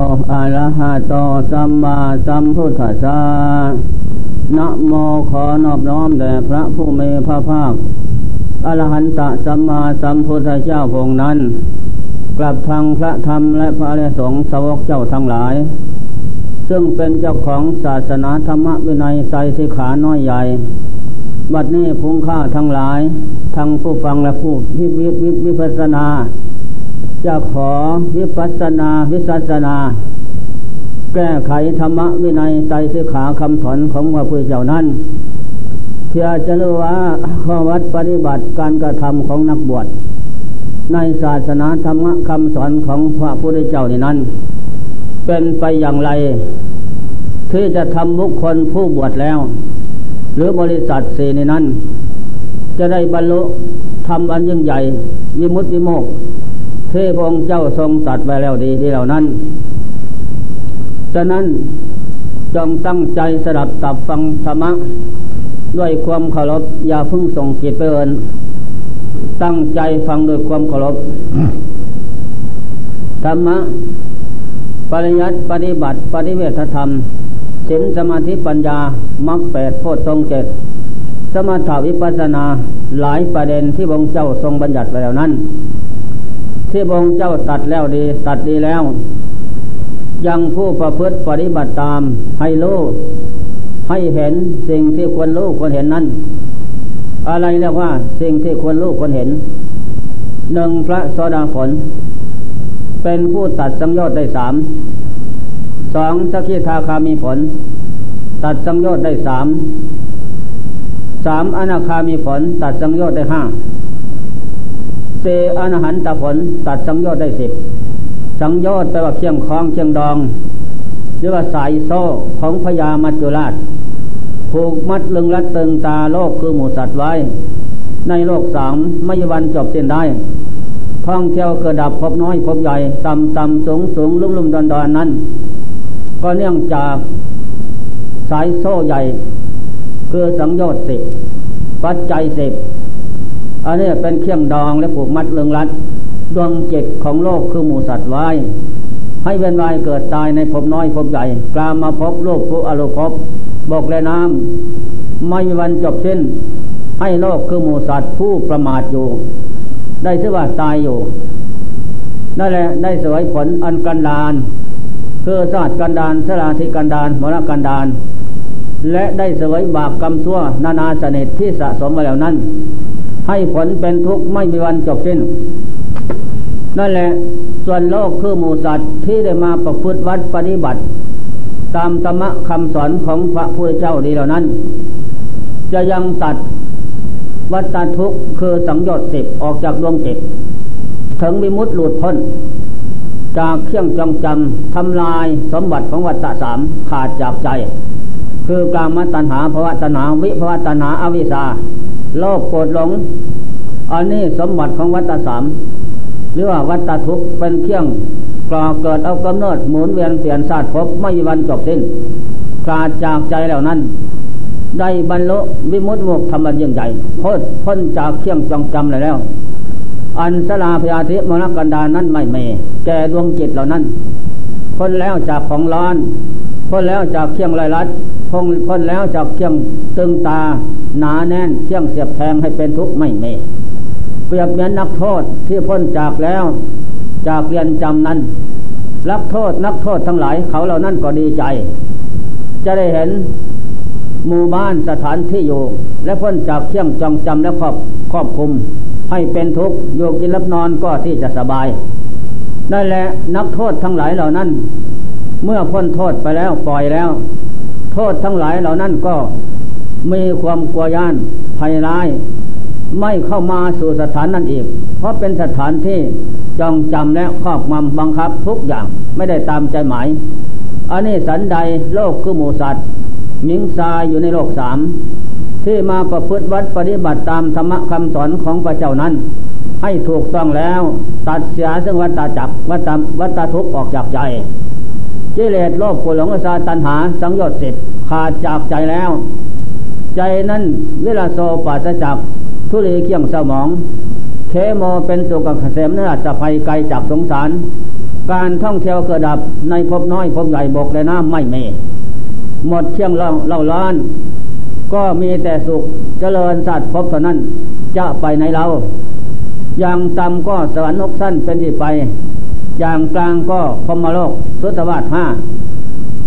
อะระหะโตสัมมาสัมพุทธัสสะนะโมขอนอบน้อมแด่พระผู้มีพระภาคอรหันตสัมมาสัมพุทธเจ้าพงนั้น กลับทางพระธรรมและพระอริยสงฆ์สาวกเจ้าทั้งหลาย ซึ่งเป็นเจ้าของศาสนาธรรมวินัยไตรสิขาน้อยใหญ่ บัดนี้พุงข้าทั้งหลาย ทั้งผู้ฟังและผู้วิวิวิวิปัสนา จะขอวิปัสนาวิสัสนา แก้ไขธรรมวินัยไตสิขาคำสอนของพระพุทธเจ้านั้นเพื่อจะรู้ว่าข้อวัดปฏิบัติการกระทำของนักบวชในศาสนาธรรมคำสอนของพระพุทธเจ้านี่นั้น เป็นไปอย่างไร ที่จะทำบุคคลผู้บวชแล้ว หรือบริษัทสีในนั้น จะได้บรรลุทำอันยิ่งใหญ่ วิมุตติโมก ที่พระองค์เจ้าทรงตัดไว้แล้วดีที่เหล่านั้นฉะนั้นจงตั้งใจสดับตับฟังธรรมะ ด้วยความเคารพอย่าพึ่งส่งกิจไปเอินตั้งใจฟังด้วยความเคารพธรรมะ ปริยัติปฏิบัติ ปฏิเวทธรรมศีลสมาธิปัญญามรรคแปดโพชฌงเจ็ดสมถาวิปัสนาหลายประเด็นที่พระองค์เจ้าทรงบัญญัติไว้แล้วนั้น ที่พระองค์เจ้าตัดแล้วดี ตัดดีแล้ว ยังผู้ประพฤติปฏิบัติตามให้รู้ให้เห็นสิ่งที่ควรรู้ควรเห็นนั้น อะไรเรียกว่าสิ่งที่ควรรู้ควรเห็นหนึ่งพระโสดาผล เป็นผู้ตัดสังโยชน์ได้สามสองสกิทาคามีผล ตัดสังโยชน์ได้สามสามอนาคามีผล ตัดสังโยชน์ได้ห้า เตอนหันตผลตัดสังโยชน์ได้สิบสังโยชน์แปลว่าเคียงคล้องเคียงดองหรือว่าสายโซ่ของพญามัจจุราชผูกมัดลึงรัดตึงตาโลกคือหมูสัตว์ไว้ ในโลกสามไม่วันจบเส้นได้ ท่องเที่ยวเกิดดับพบน้อยพบใหญ่ต่ำต่ำสูงสูงลุ่มลุ่มดอนดอนนั้น ก็เนื่องจากสายโซ่ใหญ่ คือสังโยชน์สิบปัจจัยสิบ อันนี้เป็นเครื่องดองและผูกมัดเรืองรัด ดวงจิตของโลกคือหมูสัตว์ไว้ ให้เวียนวายเกิดตายในภพน้อยภพใหญ่กลามาพบโลกผู้อารภพบอกและน้ำไม่มีวันจบสิ้น ให้โลกคือหมูสัตว์ผู้ประมาทอยู่ ได้ชื่อว่าตายอยู่นั่นแหละได้สวยผลอันกันดานคือศาสตร์กันดานสลาธิกันดานมรกันดาน และได้สวยบาปกรรมชั่วนานาสนิทที่สะสมมาแล้วนั้น ให้ผลเป็นทุกข์ไม่มีวันจบสิ้น นั่นแหละส่วนโลกคือหมูสัตว์ที่ได้มาประพฤติวัดปฏิบัติ ตามธรรมะคำสอนของพระพุทธเจ้าดีเหล่านั้น จะยังตัดวัตทุกข์คือสังโยชน์สิบออกจากดวงจิตถึงมีมุดหลุดพ้น จากเครื่องจองจำทำลายสมบัติของวัตสามขาดจากใจ คือกามตัณหาภวะตัณหาวิภวะตัณหาอวิชชา โลภโกรธหลง อันนี้สมบัติของวัตสามหรือว่าวัตทุกเป็นเครื่องก่อเกิดเอากำเนิดหมุนเวียนเปลี่ยนศาสตร์พบไม่มีวันจบสิ้นขาดจากใจเหล่านั้น ได้บรรลุวิมุตติมุกธรรมยิ่งใหญ่พ้นพ้นจากเครื่องจองจำเลยแล้ว อันสลาพยาธิมรกันดานั้นไม่เมแก่ดวงจิตเหล่านั้นพ้นแล้วจากของร้อน พ้นแล้วจากเครื่องไรลัดพ้นพ้นแล้วจากเครื่องตึงตา หนาแน่นเชี่ยงเสียบแทงให้เป็นทุกข์ไม่เมเปรียบเหมือนนักโทษที่พ้นจากแล้ว จากเรียนจำนั้นรักโทษนักโทษทั้งหลายเขาเหล่านั้นก็ดีใจ จะได้เห็นหมู่บ้านสถานที่อยู่ และพ้นจากเชี่ยงจองจำและครอบครอบคุม ให้เป็นทุกข์อยู่กินรับนอนก็ที่จะสบายนั่นแหละนักโทษทั้งหลายเหล่านั้น เมื่อพ้นโทษไปแล้วปล่อยแล้ว โทษทั้งหลายเหล่านั้นก็มีความกลัวย่านภัยร้าย ไม่เข้ามาสู่สถานนั้นอีก เพราะเป็นสถานที่จองจำและครอบงำบังคับทุกอย่างไม่ได้ตามใจหมาย อันนี้สันใดโลกคือหมูสัตว์มิงซายอยู่ในโลกสามที่มาประพฤติวัดปฏิบัติตามธรรมคำสอนของพระเจ้านั้น ให้ถูกต้องแล้ว ตัดเสียซึ่งวัตจักวัตวัตทุกออกจากใจ กิเลสโลภโกรธหลงอสาตันหา สังโยชน์สิทธิ์ขาดจากใจแล้ว ใจนั้นเวลาโซปัสจักทุเรเคียงสมองเคโมเป็นสุกเกษมเนื้อจะภัยไกลจากสงสาร การท่องเที่ยวเกิดดับในภพน้อยภพใหญ่บกและน้ำไม่เมหมดเชียงเล่าเล่าล้าน ก็มีแต่สุขเจริญสัตว์พบเท่านั้นจะไปในเรา อย่างต่ำก็สวรรค์นกสั้นเป็นที่ไป อย่างกลางก็พมโลกสุตวาสห้า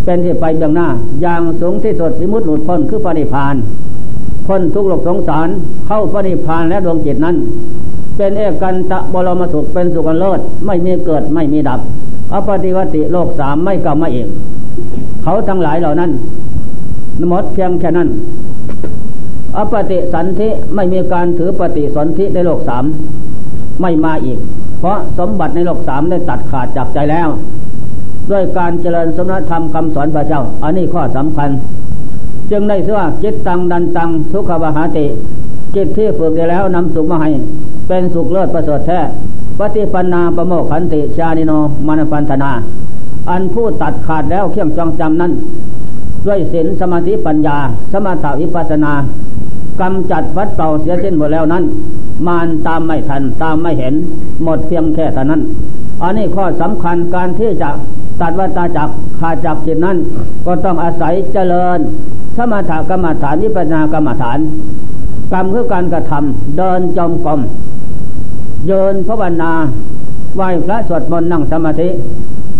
เป็นที่ไปเบื้องหน้า อย่างสูงที่สุดสิมุติหลุดพ้นคือปณิพานพ้นทุกโลกสงสารเข้าปณิพานและดวงจิตนั้น เป็นเอกันตะบรมสุขเป็นสุขเลิศไม่มีเกิดไม่มีดับอปฏิวัติโลกสามไม่กลับมาเองเขาทั้งหลายเหล่านั้นหมดเพียงแค่นั้นอปฏิสันธิไม่มีการถือปฏิสนธิในโลกสามไม่มาอีก เพราะสมบัติในโลกสามได้ตัดขาดจากใจแล้ว ด้วยการเจริญสมณธรรมคำสอนพระเจ้า อันนี้ข้อสำคัญ จึงได้เสื่อว่าจิตตังดันตังทุกขบาหาติจิตที่ฝึกได้แล้วนำสุขมาให้ เป็นสุขเลิศประเสริฐแท้ปฏิปันนาประโมขันติชานิโนมานปันธนา อันผู้ตัดขาดแล้วเขี่ยงจองจำนั้น ด้วยศีลสมาธิปัญญา สมถาวิปัสนากำจัดวัดเก่าเสียสิ้นหมดแล้วนั้น มานตามไม่ทันตามไม่เห็น หมดเพียงแค่เท่านั้น อันนี้ข้อสำคัญการที่จะตัดวัตาจักขาดจากจิตนั้น ก็ต้องอาศัยเจริญ สมถกรรมฐานวิปัสนากรรมฐานกรรมคือการกระทำเดินจมกรมเยินพระวนาไหวพระสวดมนต์นั่งสมาธิ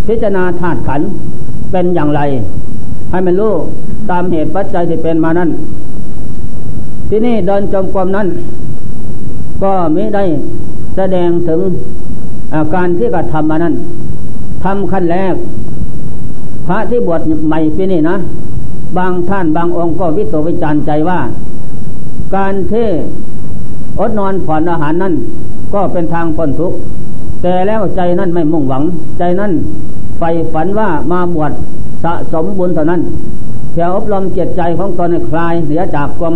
พิจารณาธาตุขันเป็นอย่างไร ให้มันรู้ตามเหตุปัจจัยที่เป็นมานั้น ที่นี่เดินจมกรมนั้น ก็ไม่ได้แสดงถึงอาการที่กระทำมานั้นทำขั้นแรก พระที่บวชใหม่ปีนี้นะ บางท่านบางองค์ก็วิตกวิจารใจว่า การเทอดนอนผ่อนอาหารนั้นก็เป็นทางพ้นทุกข์แต่แล้วใจนั้นไม่มุ่งหวัง ใจนั้นใฝ่ฝันว่ามาบวชสะสมบุญเท่านั้นเพื่อบรมเกียรติใจของตนให้คลายเหนือจากความ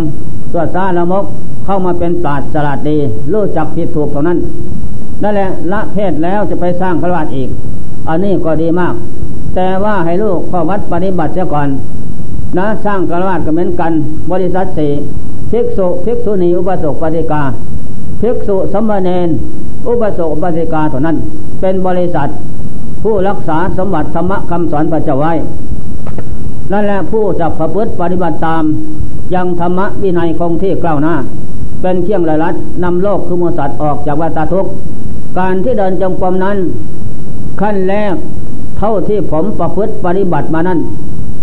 ตัวซาละมก เข้ามาเป็นปราดฉลาดดีรู้จักผิดถูกเท่านั้นนั่นแหละละเพศแล้วจะไปสร้างพระวาดอีก อันนี้ก็ดีมาก แต่ว่าให้ลูกข้อวัดปฏิบัติเสียก่อน นะสร้างกระวาดก็เหมือนกัน บริษัทสี่ภิกษุภิกษุณีอุปสกปฏิกาภิกษุสมณเณรอุปสกปฏิกาเท่านั้น เป็นบริษัท ผู้รักษาสมบัติธรรมคำสอนพระเจ้าไว้ นั่นแหละผู้จะประพฤติปฏิบัติตาม ยังธรรมะวินัยคงที่กล่าวหน้า เป็นเครื่องระลัดนำโลกคือมูสัตว์ออกจากวัฏทุกข์การที่เดินจงกรมนั้น ขั้นแรกเท่าที่ผมประพฤติปฏิบัติมานั้น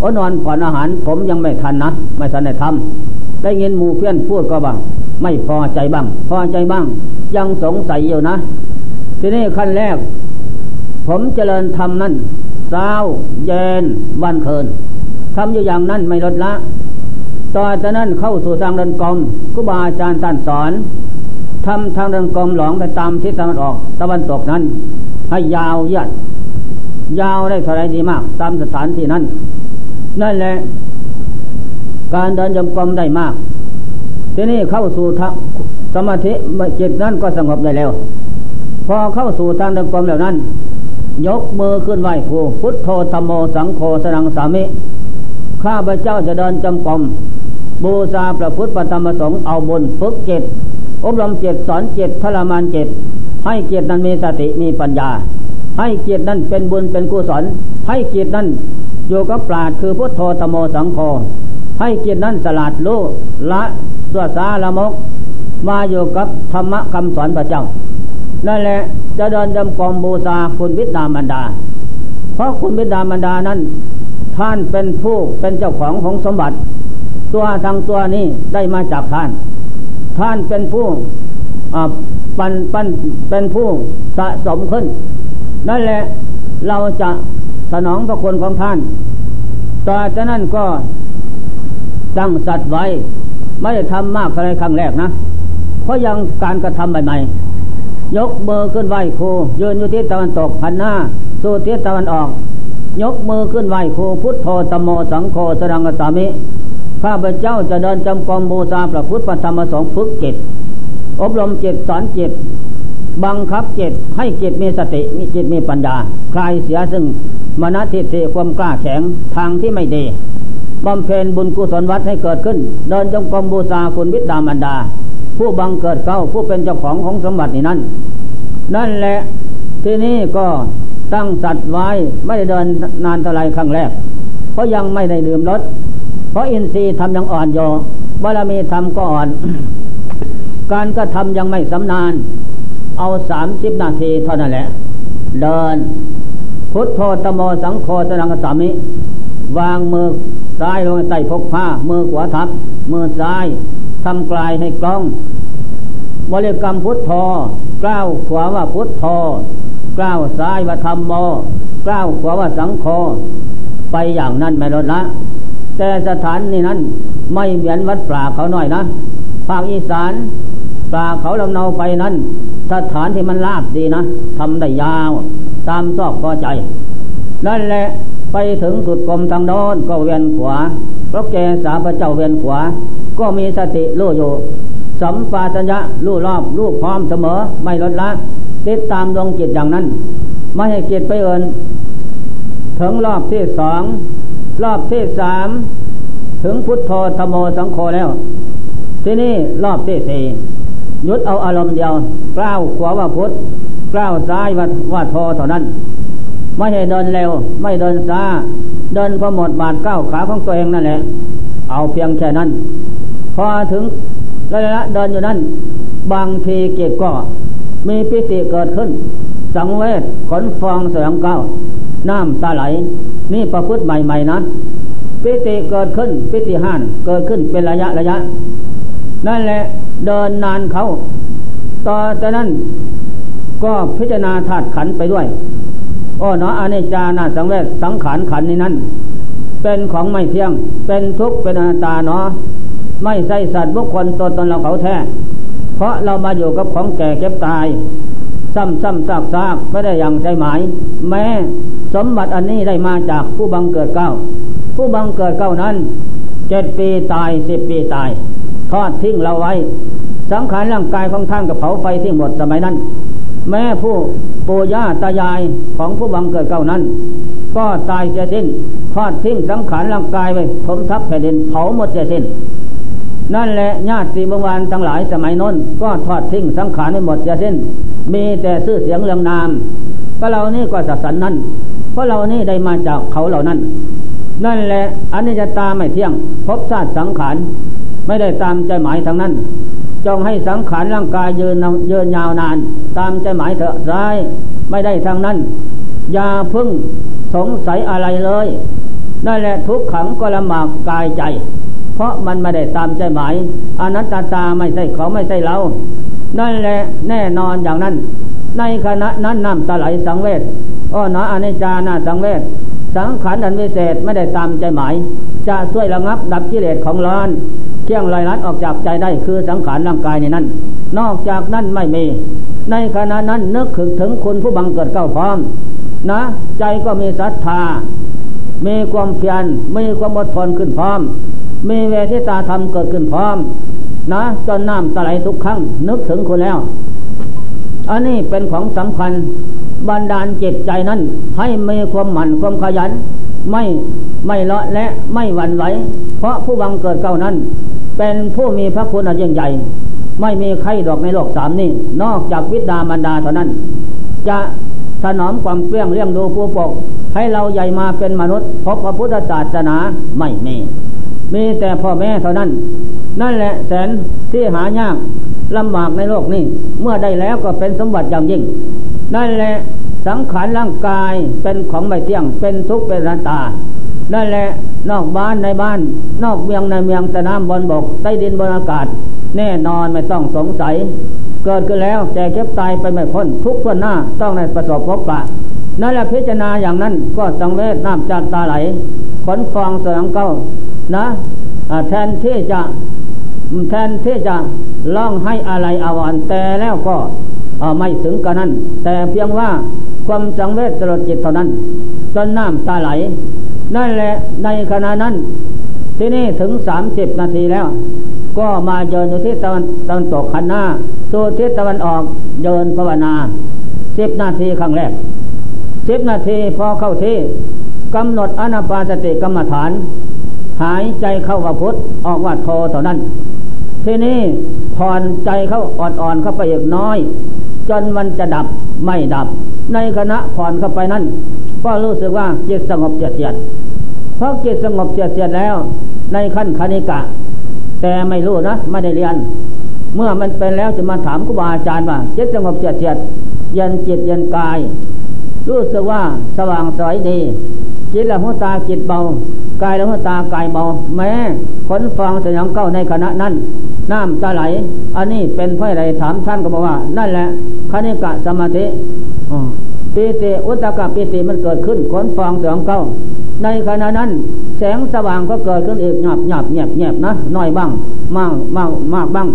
อนอนผ่อนอาหารผมยังไม่ทันนะไม่ทันได้ทำได้ยินหมู่เพื่อนพูดก็บ้าง ไม่พอใจบ้าง พอใจบ้าง ยังสงสัยอยู่นะ ทีนี้ขั้นแรก ผมเจริญทำนั้นเช้าเย็นวันเคินทำอยู่อย่างนั้นไม่ลดละ ต่อจากนั้นเข้าสู่ทางเดินกรมครูบาอาจารย์ท่านสอนทำทางเดินกรมหลองไปตามทิศตะวันออกตะวันตกนั้น ให้ยาวยัดยาวได้เท่าไรดีมาก ตามสถานที่นั้น นั่นแหละ การเดินจงกรมได้มาก ทีนี้เข้าสู่สมาธิจิตนั้นก็สงบได้แล้ว พอเข้าสู่ทางเดินกรมแล้วนั้น ยกมือขึ้นไหวครูพุทโธธรรมโมสังโฆสนังสามิข้าพระเจ้าจะเดินจงกรม บูชาพระพุทธปธรรมสงฆ์เอาบุญฝึกเจตอบรมเจตสอนเจตทรมานเจตให้เกียรตินั้นมีสติมีปัญญา ให้เกียรตินั้นเป็นบุญเป็นกุศลให้เกียรตินั้นอยู่กับปราดคือพุทโธธโมสังโฆให้เกียรตินั้นสลัดลูละสวสาละมก มาอยู่กับธรรมะคำสอนพระเจ้านั่นแหละจะเดินจำกองบูชาคุณวิดามันดา เพราะคุณวิดามันดานั้น ท่านเป็นผู้เป็นเจ้าของของสมบัติ ตัวทางตัวนี้ได้มาจากท่าน ท่านเป็นผู้ปันปันเป็นผู้สะสมขึ้น นั่นแหละเราจะสนองพระคุณของท่านต่อจากนั้นก็ตั้งสัตว์ไว้ ไม่ได้ทำมากอะไรครั้งแรกนะ เพราะยังการกระทำใหม่ๆยกมือขึ้นไหวครูยืนอยู่ที่ตะวันตกหันหน้า สู่ทิศตะวันออก ยกมือขึ้นไหวครูพุทโธตโมสังโฆสรังกสามิ ข้าพเจ้าจะเดินจำกรมบูชาพระพุทธธรรมสงฆ์ฝึกจิตอบรมเจิตสอนเจิตบังคับเจิตให้เจิตมีสติมีเจิตมีปัญญา คลายเสียซึ่งมณฑิเทความกล้าแข็งทางที่ไม่ดีบำเพ็ญบุญกุศลวัดให้เกิดขึ้น เดินจงกรมบูชาคุณวิดามันดา ผู้บังเกิดเก้าผู้เป็นเจ้าของของสมบัตินี้นั่นนั่นแหละที่นี่ก็ตั้งสัตว์ไว้ไม่ได้เดินนานเท่าไรครั้งแรก เพราะยังไม่ได้ดื่มรส ราะอินทรีย์ทำยังอ่อนโยบารมีทำก็อ่อน การก็ทำยังไม่สำนาน เอาสามสิบนาทีเท่านั้นแหละ เดิน พุทโธตโมสังโฆสนังสามิ วางมือซ้ายลงใต้พกผ้า มือขวาทับ มือซ้ายทำกลายให้กล้อง บริกรรมพุทโธกล้าวขวาว่าพุทโธกล้าวซ้ายว่าธรรมโมกล้าวขวาว่าสังโฆไปอย่างนั้นไม่ลดละ แต่สถานนี้นั้น ไม่เหมือนวัดป่าเขาหน่อยนะ ภาคอีสานป่าเขาลำเนาไปนั้น สถานที่มันลาบดีนะทำได้ยาว ตามซอกพอใจ นั่นแหละไปถึงสุดกรมทางโน้นก็เวียนขวาเพราะแกสาพระเจ้าเวียนขวา ก็มีสติรู้อยู่สัมปาัญญะรู้รอบรู้พร้อมเสมอไม่ลดละ ติดตามดวงจิตอย่างนั้น ไม่ให้จิตไปเอินถึงรอบที่สอง รอบที่สามถึงพุทโธธโมสังโฆแล้ว ที่นี่รอบที่สี่ยุดเอาอารมณ์เดียวกล้าวขวาว่าพุทธกล้าวซ้ายว่าว่าโทเท่านั้น ไม่ให้เดินเร็ว ไม่เดินช้าเดินพอหมดบาดก้าวขาของตัวเองนั่นแหละ เอาเพียงแค่นั้น พอถึงระยะเดินอยู่นั้น บางทีเกิดก็มีปิติเกิดขึ้น สังเวชขนฟองเสียงเก้าน้ำตาไหล นี่ประพฤติใหม่ ๆนะปิติเกิดขึ้นปิติห้านเกิดขึ้นเป็นระยะระยะ นั่นแหละเดินนานเขาต่อจากนั้นก็พิจารณาธาตุขันไปด้วยโอ้เนาะอเนจานาสังเวชสังขารขันในนั้น เป็นของไม่เที่ยง เป็นทุกข์เป็นอนัตตาเนาะไม่ใช่สัตว์บุคคลตัวตนเราเขาแท้ เพราะเรามาอยู่กับของแก่เก็บตาย ซ้ำซ้ำซากซากไม่ได้อย่างใจหมาย แม้ สมบัติอันนี้ได้มาจากผู้บังเกิดเก้า ผู้บังเกิดเก้านั้นเจ็ดปีตายสิบปีตาย ทอดทิ้งเราไว้ สังขารร่างกายของท่านกับเผาไฟทิ้งหมดสมัยนั้น แม้ผู้ปู่ย่าตายายของผู้บังเกิดเก้านั้น ก็ตายเสียสิ้นทอดทิ้งสังขารร่างกายไว้ถมทับแผ่นดินเผาหมดเสียสิ้นนั่นแหละญาติบวานทั้งหลายสมัยน้น ก็ทอดทิ้งสังขารไม่หมดเสียสิ้น มีแต่ชื่อเสียงเรื่องนาม ก็เรานี่ก็สัสันนั้น ราะเรานี่ได้มาจากเขาเหล่านั้น นั่นแหละอนิจจตาไม่เที่ยง พบชาติสังขารไม่ได้ตามใจหมายทางนั้น จงให้สังขารร่างกายยืนยืนยาวนาน ตามใจหมายเถอะร้ายไม่ได้ทางนั้น อย่าพึ่งสงสัยอะไรเลย นั่นแหละทุกขังก็ลำบากกายใจ เพราะมันไม่ได้ตามใจหมายอนัตตาตาไม่ใช่เขาไม่ใช่เรา นั่นแหละแน่นอนอย่างนั้น ในขณะนั้นน้ำตาไหลสังเวช อ้อนะอนิจจานาสังเวชสังขารอันวิเศษไม่ได้ตามใจหมาย จะช่วยระงับดับกิเลสของร้อนเที่ยงลอยลัดออกจากใจได้คือสังขารร่างกายในนั้น นอกจากนั้นไม่มี ในขณะนั้นนึกถึงคุณผู้บังเกิดเก้าพร้อม นะ ใจก็มีศรัทธา มีความเพียรมีความอดทนขึ้นพร้อม มีเวทิตาธรรมเกิดขึ้นพร้อม นะจนน้ำตะไหลทุกครั้งนึกถึงคุณแล้ว อันนี้เป็นของสำคัญ บันดาลจิตใจนั้น ให้มีความหมั่นความขยัน ไม่ไม่เละและไม่หวั่นไหวเพราะผู้บังเกิดเก่านั้น เป็นผู้มีพระคุณอันยิ่งใหญ่ ไม่มีใครดอกในโลกสามนี้ นอกจากวิดามันดาเท่านั้น จะถนอมความเกลี้ยงเลี้ยงดูผู้ปก ให้เราใหญ่มาเป็นมนุษย์พบพระพุทธศาสนาไม่มี มีแต่พ่อแม่เท่านั้น นั่นแหละแสนที่หายากลำบากในโลกนี้ เมื่อได้แล้วก็เป็นสมบัติอย่างยิ่ง นั่นแหละสังขารร่างกายเป็นของไม่เที่ยงเป็นทุกข์เป็นรันตานั่นแหละนอกบ้านในบ้าน นอกเมืองในเมืองสนามบนบกใต้ดินบนอากาศ แน่นอนไม่ต้องสงสัย เกิดขึ้นแล้วแต่เก็บตายไปไม่พ้นทุกข์ทวนหน้าต้องในประสบพบปะนั่นแหละพิจารณาอย่างนั้นก็สังเวชน้ำจากตาไหลขนฟองสียงเก้านะแทนที่จะแทนที่จะร้องให้อะไรอาวรแต่แล้วก็ ไม่ถึงกันนั้น แต่เพียงว่าความสังเวชสลดจิตเท่านั้นจนน้ำตาไหล นั่นแหละในขณะนั้น ที่นี่ถึงสามสิบนาทีแล้ว ก็มาเดินอยู่ที่ตะวันตะวันตกขันหน้าสู่ทิศตะวันออกเดินภาวนาสิบนาทีครั้งแรกสิบนาทีพอเข้าที่กำหนดอนาปาสติกรรมฐาน หายใจเข้าว่าพุทธออกว่าโทเท่านั้น ที่นี้ผ่อนใจเข้าอ่อนๆเข้าไปอีกน้อย จนมันจะดับไม่ดับ ในคณะผ่อนเข้าไปนั่นก็รู้สึกว่าจิตสงบเจียดเจียดเพราะจิตสงบเจียดเจียดแล้ว ในขั้นคณิกะ แต่ไม่รู้นะไม่ได้เรียน เมื่อมันเป็นแล้วจะมาถามครูบาอาจารย์ว่าจิตสงบเจียดเจียดเย็นจิตเย็นกาย รู้สึกว่าสว่างสวยดี จิตละหัวตาจิตเบากายละหัวตากายเบา แม้ขนฟองสยองเก้าในขณะนั้นน้ำจะไหล อันนี้เป็นเพราะอะไรถามท่านก็บอกว่า นั่นแหละ คณิกะสมาธิปีติอุตกะปีติมันเกิดขึ้นขนฟองสยองเก้า ในขณะนั้น แสงสว่างก็เกิดขึ้นอีกหยาบหยาบแยบแยบนะน้อยบ้างมากมากมากบ้าง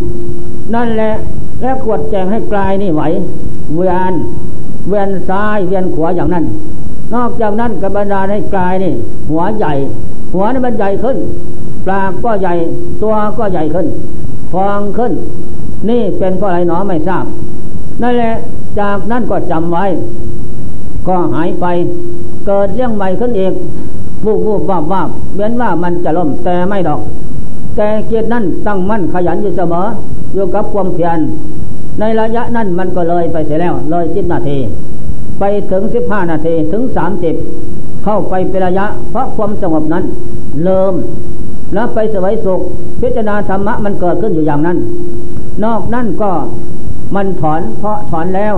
นั่นแหละแล้วกดแจงให้กลายนี่ไหว เวียนเวียนซ้ายเวียนขวาอย่างนั้น นอกจากนั้นกบรรดาให้กายนี่ หัวใหญ่ หัวนี่มันใหญ่ขึ้นปลากก็ใหญ่ตัวก็ใหญ่ขึ้น ฟองขึ้น นี่เป็นเพราะอะไรหนอไม่ทราบ นั่นแหละจากนั้นก็จำไว้ ก็หายไป เกิดเรื่องใหม่ขึ้นอีกวูบวูบวาบวาบเหมือนว่ามันจะล่มแต่ไม่ดอก แต่เกียรตินั่นตั้งมั่นขยันอยู่เสมออยู่กับความเพียรในระยะนั้นมันก็เลยไปเสียแล้ว เลยสิบนาที ไปถึงสิบห้านาทีถึงสามสิบเข้าไปเป็นระยะ เพราะความสงบนั้นเริ่มแล้วไปสวยสุข พิจารณาธรรมะมันเกิดขึ้นอยู่อย่างนั้น นอกนั้นก็ มันถอนเพราะถอนแล้ว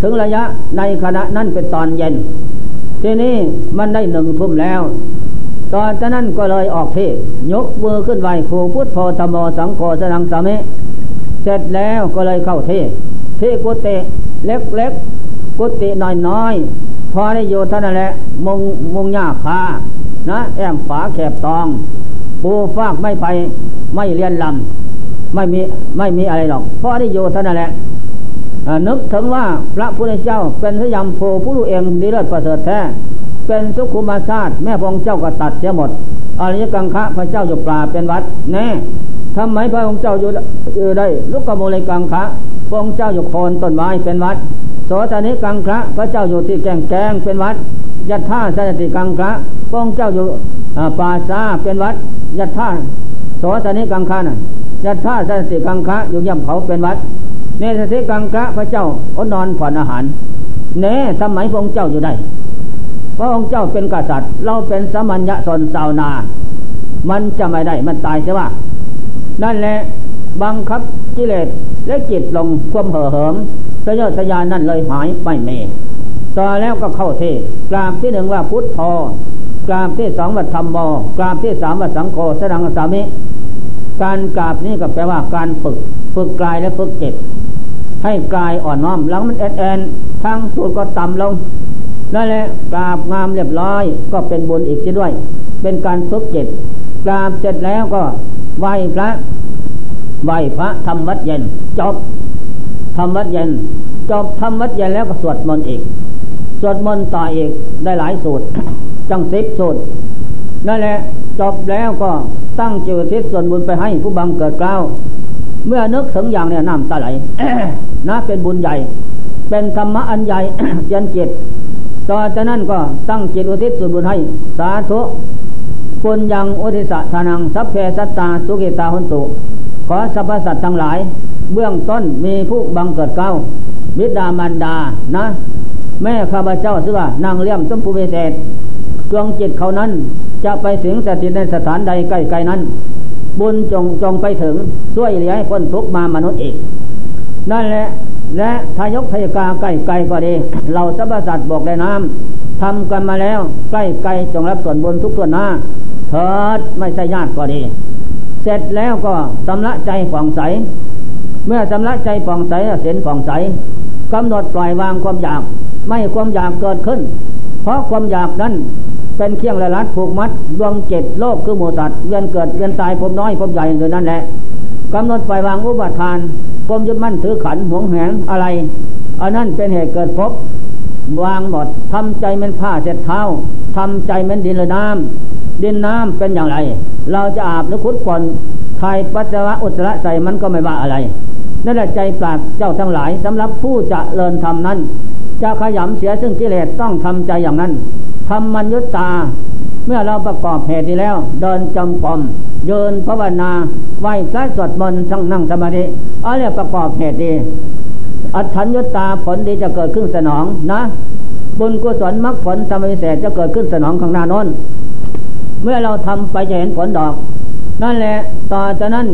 ถึงระยะในขณะนั้นเป็นตอนเย็น ทีนี้มันได้หนึ่งทุ่มแล้ว ตอนนั้นก็เลยออกเทศยกมือขึ้นไหวครูพุทธโธธรรมสังโฆสนังสามิเสร็จแล้วก็เลยเข้าเทศที่กุฏิเล็กกุฏิน้อยๆพอได้อยู่ท่านั่นแหละมุงมุงหญ้าคานะ แอมฝาแคบตอง ปูฟากไม่ไปไม่เรียนลำ ไม่มีไม่มีอะไรหรอกพอได้อยู่ท่านนั่นแหละนึกถึงว่าพระพุทธเจ้าเป็นสยามโพผู้รู้เองดีเลิศประเสริฐแท้ เป็นสุขุมาชาติ แม่พงเจ้าก็ตัดเสียหมดอริยกังคะพระเจ้าอยู่ปลาเป็นวัดแน่ทำไมพระองค์เจ้าอยู่ได้ลูกกโมเลกังคะพระองค์เจ้าอยู่โคนต้นไม้เป็นวัดโสตานิกังคะพระเจ้าอยู่ที่แกงแกงเป็นวัดยัตท่าสนติกังคะพระองค์เจ้าอยู่ป่าซาเป็นวัดยัตท่าโสตานิกังคะน่ะ ยัตท่าสนติกังคะอยู่ย่ำเขาเป็นวัด เนสติกังคะพระเจ้าอดนอนผ่อนอาหาร เนสมัยพระองค์เจ้าอยู่ได้ พระองค์เจ้าเป็นกษัตริย์ เราเป็นสมัญญะสนสาวนา มันจะไม่ได้มันตายใช่ว่านั่นแหละบังคับกิเลสและจิตลงความเห่อเหิมสยทยานนั่นเลยหายไปเมต่อแล้วก็เข้าเทศกราบที่หนึ่งว่าพุทธพอกราบที่สองว่าธรรมโมกราบที่สามว่าสังโฆสดังสามิ การกราบนี่ก็แปลว่าการฝึก ฝึกกายและฝึกจิตให้กายอ่อนน้อมหลังมันแอนแอนทางสูดก็ต่ำลงนั่นแหละกราบงามเรียบร้อย ก็เป็นบุญอีกทีด้วย เป็นการฝึกจิตกราบเสร็จแล้วก็ไหว้พระไหว้พระทำวัดเย็นจบทำวัดเย็นจบทำวัดเย็นแล้วก็สวดมนต์อีก สวดมนต์ต่ออีกได้หลายสูตร จังสิบสูตรนั่นแหละจบแล้วก็ ตั้งจิตทิศส่วนบุญไปให้ผู้บังเกิดเกล้า เมื่อนึกถึงอย่างเนี่ยน้ำตาไหลนะเป็นบุญใหญ่ เป็นธรรมะอันใหญ่ยันจิตต่อจากนั้นก็ตั้งจิตอุทิศส่วนบุญให้ สาธุปุญญังอุทิสะทานังสัพเพสัตตาสุกิตาหุนตุ ขอสรรพสัตว์ทั้งหลาย เบื้องต้นมีผู้บังเกิดเก้าบิดามันดานะ แม่ข้าพเจ้าชื่อว่านางเลี้ยมสมภูเวเศษดวงจิตเขานั้น จะไปสิงสถิตในสถานใดใกล้ๆนั้น บุญจงจงไปถึงช่วยเหลือให้พ้นทุกมามนุษย์อีก นั่นแหละและทายกทายกาใกล้ไกลก็ดีเราสรรพสัตว์บอกได้น้ำทำกันมาแล้วใกล้ไกลจงรับส่วนบุญทุกส่วนหน้าเถิดไม่ใช่ญาติก็ดี เสร็จแล้วก็สำละใจฝ่องใส เมื่อสำละใจฝ่องใสเสียนฝ่องใสกำหนดปล่อยวางความอยาก ไม่ความอยากเกิดขึ้น เพราะความอยากนั้น เป็นเครื่องละลัดผูกมัดดวงเจ็ดโลกคือหมูสัตว์เวียนเกิดเวียนตายผมน้อยผมใหญ่อย่างนั้นแหละกำหนดปล่อยวางอุปทานความยึดมั่นถือขันหวงแหงอะไรอันนั้นเป็นเหตุเกิดพบวางหมดทำใจมันผ้าเสร็จเท้าทำใจมันดินละน้ำดินน้ำเป็นอย่างไร เราจะอาบหรือคุดก่อนทายปัสสาวะอุจจาระใส่มันก็ไม่ว่าอะไรนั่นแหละใจปราดเจ้าทั้งหลายสำหรับผู้จะเลินทำนั้น จะขยำเสียซึ่งกิเลสต้องทำใจอย่างนั้น ทำมันยุตา เมื่อเราประกอบเหตุดีแล้ว เดินจำปอมเดินภาวนาไหว้พระสวดมนต์ทั้งนั่งสมาธิเอาเรียประกอบเหตุดี อัฏฐัญญตาผลดีจะเกิดขึ้นสนองนะ บุญกุศลมรรคผลธรรมวิเศษจะเกิดขึ้นสนองข้างหน้านนเมื่อเราทำไปจะเห็นผลดอก นั่นแหละต่อจากนั้น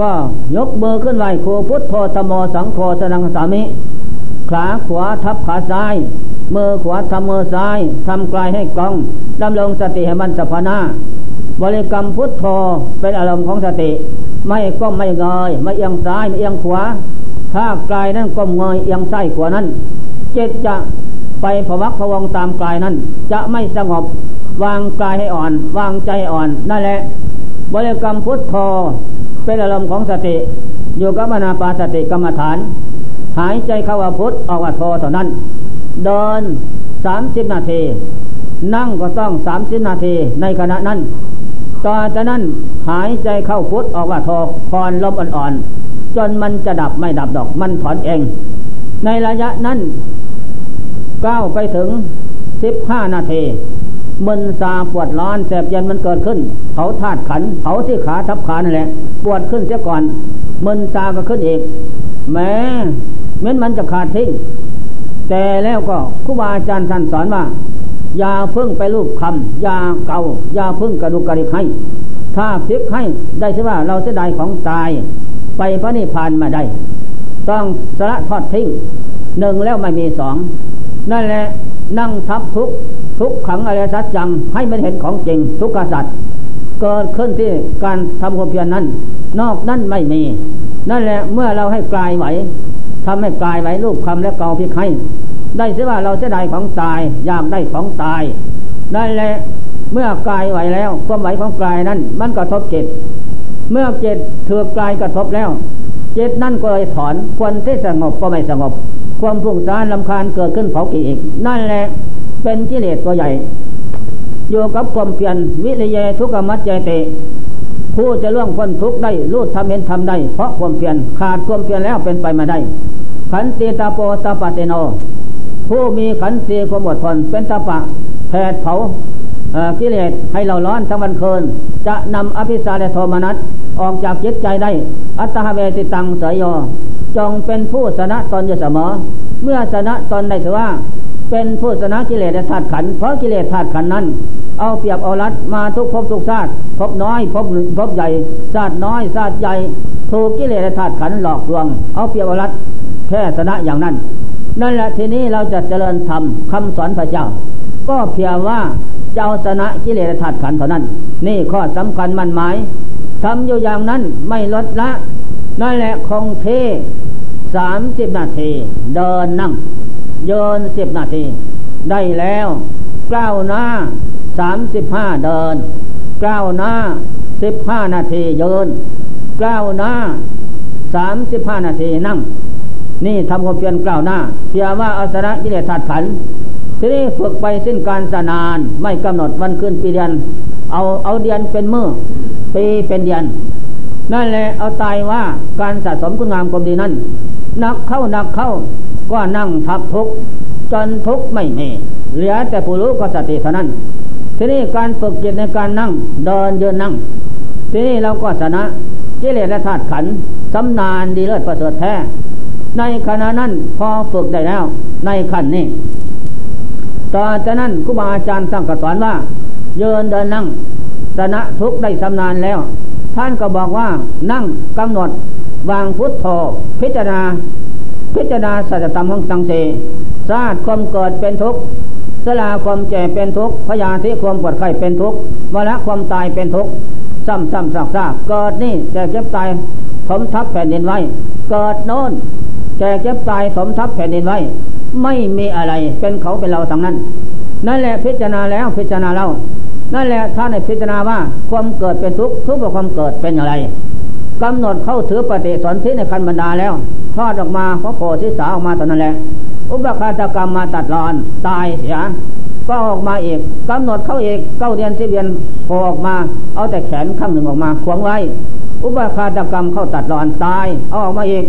ก็ยกมือขึ้นไหวครูพุทธโธธโมสังโฆสนังสามิ ขาขวาทับขาซ้าย มือขวาทำมือซ้ายทำกลายให้กองดำรงสติให้มันสภานาบริกรรมพุทโธเป็นอารมณ์ของสติ ไม่ก้มไม่เงยไม่เอียงซ้ายไม่เอียงขวา ถ้ากายนั้นก้มเงยเอียงซ้ายขวานั้นจิตจะไปผวักผวงตามกายนั้น จะไม่สงบวางกายให้อ่อน วางใจอ่อนนั่นแหละ บริกรรมพุทโธเป็นอารมณ์ของสติ อยู่กับมนาปาสติกรรมฐาน หายใจเข้าว่าพุทออกว่าโธเท่านั้น เดินสามสิบนาที นั่งก็ต้องสามสิบนาทีในขณะนั้น ต่อจากนั้นหายใจเข้าพุทออกว่าโธพรลมอ่อนๆ จนมันจะดับไม่ดับดอกมันถอนเอง ในระยะนั้นก้าวไปถึงสิบห้านาทีมึนซาปวดร้อนแสบเย็นมันเกิดขึ้นเผาธาตุขันเผาที่ขาทับขานั่นแหละปวดขึ้นเสียก่อนมึนซาก็ขึ้นอีกแม้เม้นมันจะขาดทิ้ง แต่แล้วก็ครูบาอาจารย์ท่านสอนว่า อย่าพึ่งไปรูปคำอย่าเกาอย่าพึ่งกระดูกกระดิกให้ ถ้าพลิกให้ได้ใช่ว่าเราเสียดายของตาย ไปพระนิพพานมาได้ ต้องสละทอดทิ้งหนึ่งแล้วไม่มีสองนั่นแหละนั่งทับทุกทุกขังอะไรสัจจังให้มันเห็นของจริงทุกขสัตว์เกิดขึ้นที่การทำความเพียรนั้น นอกนั้นไม่มี นั่นแหละเมื่อเราให้กลายไหว ทำให้กายไหวรูปคำและเกาพิกให้ได้เสียว่าเราเสียดายของตายอยากได้ของตายนั่นแหละเมื่อกายไหวแล้วความไหวของกายนั้น มันกระทบจิตเมื่อจิตถือกายกระทบแล้วจิตนั่นก็เลยถอนควรที่สงบก็ไม่สงบ ความพุ่งซ่านลำคาญเกิดขึ้นเผากิอีก นั่นแหละเป็นกิเลสตัวใหญ่ อยู่กับความเพียรวิริยทุกขมัจเจเต ผู้จะล่วงพ้นทุกข์ได้รู้ทำเห็นทำได้ เพราะความเพียรขาดความเพียรแล้วเป็นไปมาได้ ขันติตาโปตาปะเตโน ผู้มีขันติความอดทนเป็นตาปะแผดเผากิเลสให้เราร้อนทั้งวันคืน จะนำอภิสาและโทมนัสออกจากจิตใจได้ อัตหเวติตังเสยโยจงเป็นผู้ชนะตนอยู่เสมอ เมื่อชนะตนได้ถือว่า เป็นผู้ชนะกิเลสธาตุขัน เพราะกิเลสธาตุขันนั้น เอาเปรียบเอารัดมาทุกภพทุกชาติภพน้อยภพภพใหญ่ชาติน้อยชาติใหญ่ถูกกิเลสธาตุขันหลอกลวง เอาเปรียบเอารัดแพ้ชนะอย่างนั้น นั่นแหละทีนี้เราจะเจริญธรรมคำสอนพระเจ้า ก็เพียงว่าเจ้าชนะกิเลสธาตุขันเท่านั้น นี่ข้อสำคัญมั่นหมายทำอยู่อย่างนั้นไม่ลดละ นั่นแหละคงเทสามสิบนาที เดินนั่ง เยินสิบนาที ได้แล้วก้าวหน้าสามสิบห้าเดินก้าวหน้าสิบห้านาทีเยินก้าวหน้าสามสิบห้านาทีนั่ง นี่ทำความเพียรกล่าวหน้าเพียว่าอาสระกิเลสถัดขันทีนี้ฝึกไปสิ้นการสนานไม่กำหนดวันคืนปีเดือน เอาเอาเดือนเป็นมือปีเป็นเดือนนั่นแหละเอาตายว่าการสะสมคุณงามความดีนั้นนักเข้านักเข้า ก็นั่งทับทุกจนทุกไม่มีเหลือแต่ผู้รู้ก็สติเท่านั้น ทีนี้การฝึกจิตในการนั่งเดินยืนนั่ง ทีนี้เราก็ชนะกิเลสและธาตุขันสำนานดีเลิศประเสริฐแท้ ในขณะนั้นพอฝึกได้แล้ว ในขั้นนี้ต่อจากนั้นครูบาอาจารย์สั่งกสอนว่าเยินเดินนั่งชนะทุกได้สำนานแล้ว ท่านก็บอกว่านั่งกำหนดวางพุทโธพิจารณา พิจารณาสัจธรรมของสังเสสาดความเกิดเป็นทุกข์สลาความแก่เป็นทุกข์พยาธิความปวดไข้เป็นทุกข์มรณะความตายเป็นทุกข์ซ้ำซ้ำซากซากเกิดนี่แก่เก็บตายถมทับแผ่นดินไว้ เกิดโน้นแก่เก็บตายถมทับแผ่นดินไว้ ไม่มีอะไรเป็นเขาเป็นเราทั้งนั้น นั่นแหละพิจารณาแล้วพิจารณาแล้วนั่นแหละท่านในพิจารณาว่าความเกิดเป็นทุกข์ทุกข์กับความเกิดเป็นอะไร กำหนดเข้าถือปฏิสนธิในคันบรรดาแล้วทอดออกมาพระโพธิสาออกมาตอนนั้นแหละอุปคาตกรรมมาตัดรอนตายเสียก็ออกมาอีกกำหนดเข้าอีกเก้าเดือนสิบเดือนโผล่ออกมา เอาแต่แขนข้างหนึ่งออกมาขวงไว้ อุปคาตกรรมเข้าตัดรอนตายเอาออกมาอีก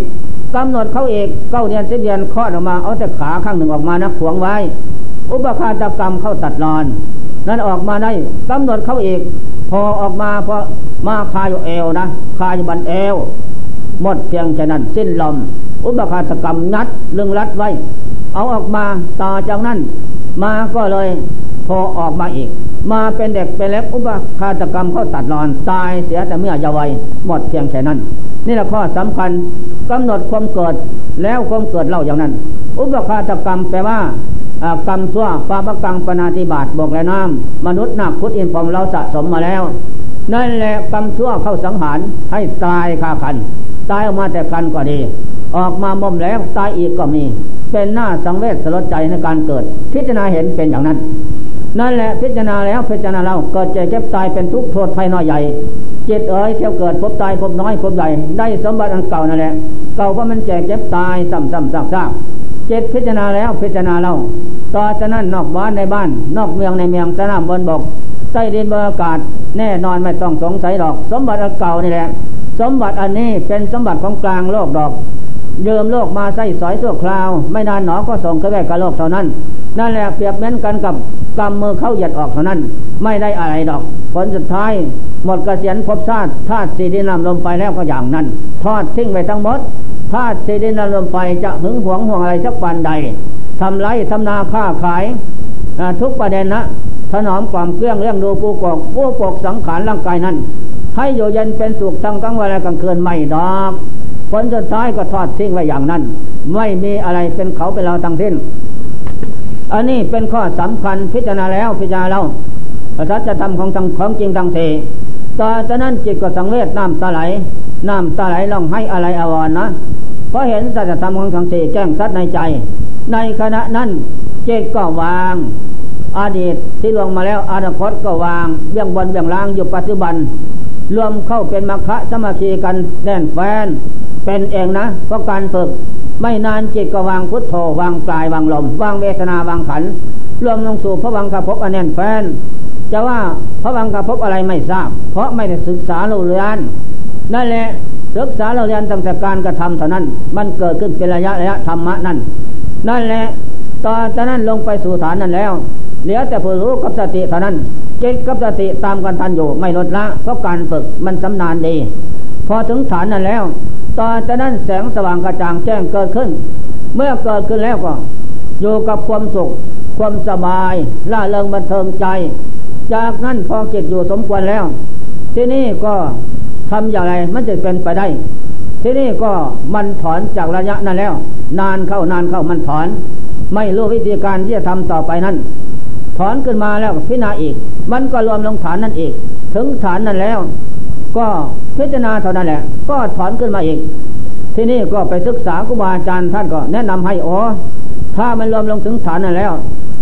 กำหนดเข้าอีกเก้าเดือนสิบเดือนคลอดออกมาเอาแต่ขาข้างหนึ่งออกมานะขวงไว้ อุปคาตกรรมเข้าตัดรอน นั้นออกมาได้กำหนดเข้าอีก พอออกมาพอมาคาอยู่เอวนะคาอยู่บันเอวหมดเพียงแค่นั้นสิ้นลม อุปคาตกรรมนัดลึงรัดไว้ เอาออกมาต่อจากนั้น มาก็เลยโผล่ออกมาอีก มาเป็นเด็กเป็นเล็กอุปคาตกรรมเขาตัดรอนตายเสียแต่เมื่อเยาวัยหมดเพียงแค่นั้น นี่แหละข้อสำคัญกำหนดความเกิดแล้วความเกิดเล่าอย่างนั้น อุปคาตกรรมแปลว่า กรรมชั่วปาปกังปนาติบาตบอกและน้ำมนุษย์นักพุทธอินพองเราสะสมมาแล้ว นั่นแหละกรรมชั่วเข้าสังหารให้ตายคาคัน ตายออกมาแต่คันก็ดี ออกมาบ่มแล้วตายอีกก็มี เป็นหน้าสังเวชสลดใจในการเกิด พิจารณาเห็นเป็นอย่างนั้น นั่นแหละพิจารณาแล้วพิจารณาเราเกิดเจ็บเก็บตายเป็นทุกข์โทษภัยน้อยใหญ่จิตเอ๋ยเที่ยวเกิดพบตายพบน้อยพบใหญ่ได้สมบัติอันเก่านั่นแหละเก่าเพราะมันแจกเจ็บตายซ้ำซ้ำซากซาก จิตพิจารณาแล้วพิจารณาเราต่อจากนั้นนอกบ้านในบ้าน นอกเมืองในเมืองสนามบนบกใต้ดินบนอากาศแน่นอนไม่ต้องสงสัยหรอก สมบัติเก่านี่แหละ สมบัติอันนี้เป็นสมบัติของกลางโลกดอกเยิมโลกมาใส่สอยสั่วคราว ไม่นานหนอก็ส่งเข้าไปกับโลกเท่านั้น นั่นแหละเปรียบเหมือนกันกับกำมือเข้าหยัดออกเท่านั้น ไม่ได้อะไรดอก ผลสุดท้าย หมดกเกษียณภพชาติธาตุสีดินนำลมไฟแล้วก็อย่างนั้น ทอดทิ้งไปทั้งหมด ธาตุเสดินน้ำลมไฟจะหึงหวงห่วงอะไรสักปันใดทำไรทำนาค้าขาย ทุกประเด็นนะถนอมความเครื่องเรื่องดูผู้กอกผู้ปกสังขารร่างกายนั้น ให้อยู่เย็นเป็นสุขทั้งกลางวันและกลางคืนไม่ดอกผลสุดท้ายก็ทอดทิ้งไว้อย่างนั้น ไม่มีอะไรเป็นเขาเป็นเราทั้งสิ้น อันนี้เป็นข้อสำคัญพิจารณาแล้วพิจารณาแล้วสัจธรรมของของจริงทั้งเท ต่อจากนั้นจิตก็สังเวชน้ำตาไหล น้ำตาไหลลองให้อะไรอวรนะ เพราะเห็นสัจธรรมของทั้งเทแก้งซัดในใจ ในขณะนั้นจิตก็วางอดีตที่ลงมาแล้วอนาคตก็วางเบี้ยงบนเบี้ยงล่างอยู่ปัจจุบัน รวมเข้าเป็นมรรคสมาธิกันแน่นแฟน เป็นเองนะ เพราะการฝึก ไม่นานจิตก็วางพุทโธวางกายวางลม วางเวทนาวางขัน รวมลงสู่พระวังกระพบอันแน่นแฟน จะว่าพระวังกระพบอะไรไม่ทราบ เพราะไม่ได้ศึกษาเราเรียนนั่นแหละศึกษาเราเรียนตั้งแต่การกระทำเท่านั้น มันเกิดขึ้นเป็นระยะระยะธรรมะนั่นนั่นแหละตอนจากนั้นลงไปสู่ฐานนั้นแล้วเหลือแต่ผู้รู้กับสติเท่านั้นจิตกับสติตามกันทันอยู่ไม่ลดละเพราะการฝึกมันสำนานดี พอถึงฐานนั้นแล้วตอนจากนั้นแสงสว่างกระจ่างแจ้งเกิดขึ้น เมื่อเกิดขึ้นแล้วก็ อยู่กับความสุข ความสบายล่าเริงบันเทิงใจ จากนั้นพอจิตอยู่สมควรแล้ว ที่นี่ก็ทำอย่างไรมันจะเป็นไปได้ ที่นี่ก็มันถอนจากระยะนั้นแล้ว นานเข้านานเข้ามันถอน ไม่รู้วิธีการที่จะทำต่อไปนั้น ถอนขึ้นมาแล้วพิจารณาอีก มันก็รวมลงฐานนั้นอีก ถึงฐานนั้นแล้ว ก็พิจารณาเท่านั้นแหละ ก็ถอนขึ้นมาอีก ที่นี่ก็ไปศึกษาครูบาอาจารย์ท่านก็แนะนำให้อ๋อถ้ามันรวมลงถึงฐานนั้นแล้ว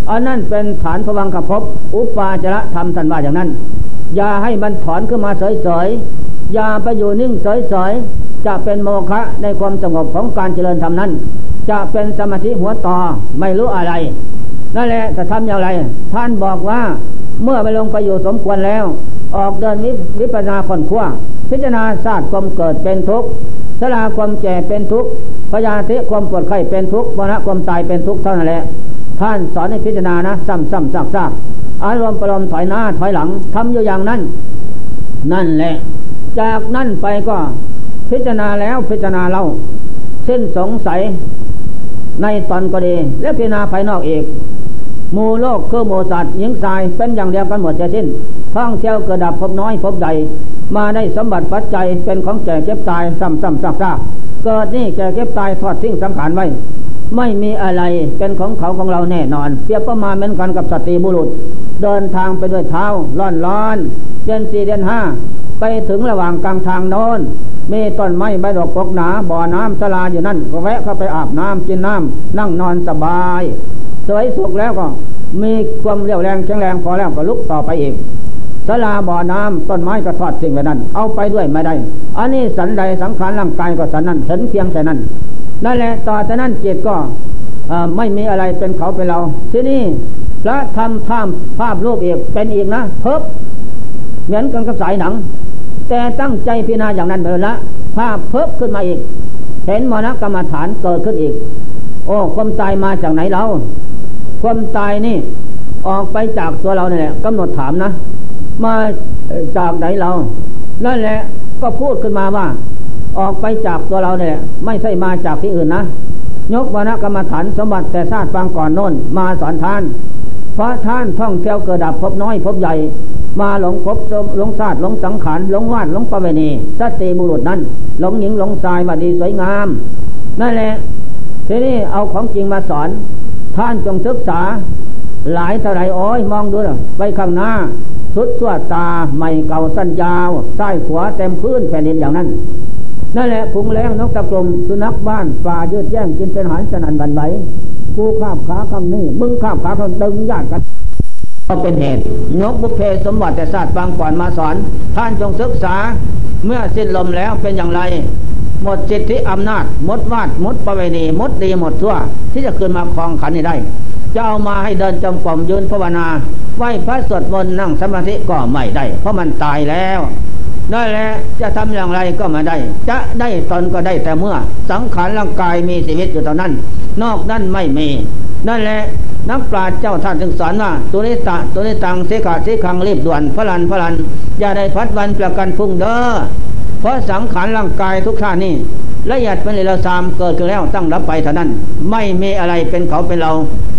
อันนั้นเป็นฐานพวังขภพอุปาจระธรรมท่านว่าอย่างนั้น อย่าให้มันถอนขึ้นมาเฉยๆอย่าไปอยู่นิ่งเฉยๆจะเป็นโมฆะในความสงบของการเจริญธรรมนั้น จะเป็นสมาธิหัวต่อไม่รู้อะไรนั่นแหละจะทำอย่างไร ท่านบอกว่าเมื่อไปลงไปอยู่สมควรแล้ว ออกเดินวิปนาคนขั้วพิจารณาศาสตร์ความเกิดเป็นทุกข์สลาความแก่เป็นทุกข์พยาธิความปวดไข้เป็นทุกข์วนะความตายเป็นทุกข์เท่านั้นแหละ ท่านสอนให้พิจารณานะซ้ำซ้ำซากซากอารมณ์ปรมถอยหน้าถอยหลังทำอยู่อย่างนั้น นั่นแหละ จากนั้นไปก็พิจารณาแล้วพิจารณาเล่าเส้นสงสัยในตอนก็ดี และพิจารณาภายนอกเอกมูโลกคือโมสัตว์หญิงชายเป็นอย่างเดียวกันหมดจะสิ้นท่องเที่ยวเกิดดับพบน้อยพบใหญ่มาได้สมบัติปัจจัยเป็นของแก่เก็บตายซ้ำซ้ำซากซากเกิดนี่แก่เก็บตายทอดทิ้งสังขารไว้ ไม่มีอะไรเป็นของเขาของเราแน่นอน เปรียบประมาณเหมือนกันกับสตรีบุรุษ เดินทางไปด้วยเท้าร้อนร้อนเดือนสี่เดือนห้าไปถึงระหว่างกลางทางโน้นมีต้นไม้ใบดอกปกหนาบ่อน้ำสลาอยู่นั่นก็แวะเข้าไปอาบน้ำกินน้ำนั่งนอนสบาย สวยสุขแล้วก็มีความเรียวแรงแข็งแรงพอแล้วก็ลุกต่อไปอีก สลาบ่อน้ำต้นไม้ก็ทอดสิ่งไปนั้น เอาไปด้วยไม่ได้ อันนี้สันใดสังขารร่างกายก็สันนั้นเห็นเพียงแค่นั้นนั่นแหละต่อจากนั้นจิตก็ไม่มีอะไรเป็นเขาเป็นเรา ที่นี่พระทำภาพภาพรูปอีกเป็นอีกนะเพิบเหมือนกันกับสายหนัง แต่ตั้งใจพิจารณาอย่างนั้นเลยละ ภาพเพิบขึ้นมาอีก เห็นมรณกรรมฐานเกิดขึ้นอีก โอ้ความตายมาจากไหนเราความตายนี่ออกไปจากตัวเราเนี่ยกำหนดถามนะ มาจากไหนเรา นั่นแหละก็พูดขึ้นมาว่า ออกไปจากตัวเราเนี่ยไม่ใช่มาจากที่อื่นนะ ยกวรรณกรรมฐานสมบัติแต่ชาติฟังก่อนโน้น มาสอนท่านเพราะท่านท่องเที่ยวเกิดดับพบน้อยพบใหญ่ มาหลงพบหลงศาสตร์หลงสังขารหลงวาดหลงประเวณีสติบุรุษนั้น หลงหญิงหลงชายวัดีสวยงาม นั่นแหละทีนี้เอาของจริงมาสอน ท่านจงศึกษา หลายเท่าไรโอ้ยมองดูนะไปข้างหน้า สุดสวดตาไม่เก่าสั้นยาวใต้ขวาเต็มพื้นแผ่นดินอย่างนั้น นั่นแหละพุงแรงนกตะกลมสุนัขบ้านป่ายืดแย่งกินเป็นหารสนันบันไหวกูข้าบขาคำนี้ มึงข้าบขาคำดึงญาติกันก็เป็นเหตุยกบุพเพสมบัติแต่ศาสตร์บางก่อนมาสอน ท่านจงศึกษาเมื่อสิ้นลมแล้วเป็นอย่างไร หมดสิทธิอำนาจ หมดวาดหมดประเวณีหมดดีหมดทั่ว ที่จะขึ้นมาครองขันนี้ได้ จะเอามาให้เดินจมกลมยืนภาวนาไหวพระสวดมนต์นั่งสมาธิก็ไม่ได้ เพราะมันตายแล้วได้แล้วจะทำอย่างไรก็ไม่ได้ จะได้ตนก็ได้แต่เมื่อ สังขารร่างกายมีชีวิตอยู่เท่านั้น นอกนั้นไม่มีนั่นแหละนักปราชญ์เจ้าท่านจึงสอนว่าตัวนิตะตัวนิตังเสกาเสคังรีบด่วนพลันพลัน อย่าได้พัดวันประกันพุ่งเด้อเพราะสังขารร่างกายทุกท่านนี่ ละเอียดเป็นเลวซามเกิดขึ้นแล้วตั้งรับไปเท่านั้น ไม่มีอะไรเป็นเขาเป็นเรา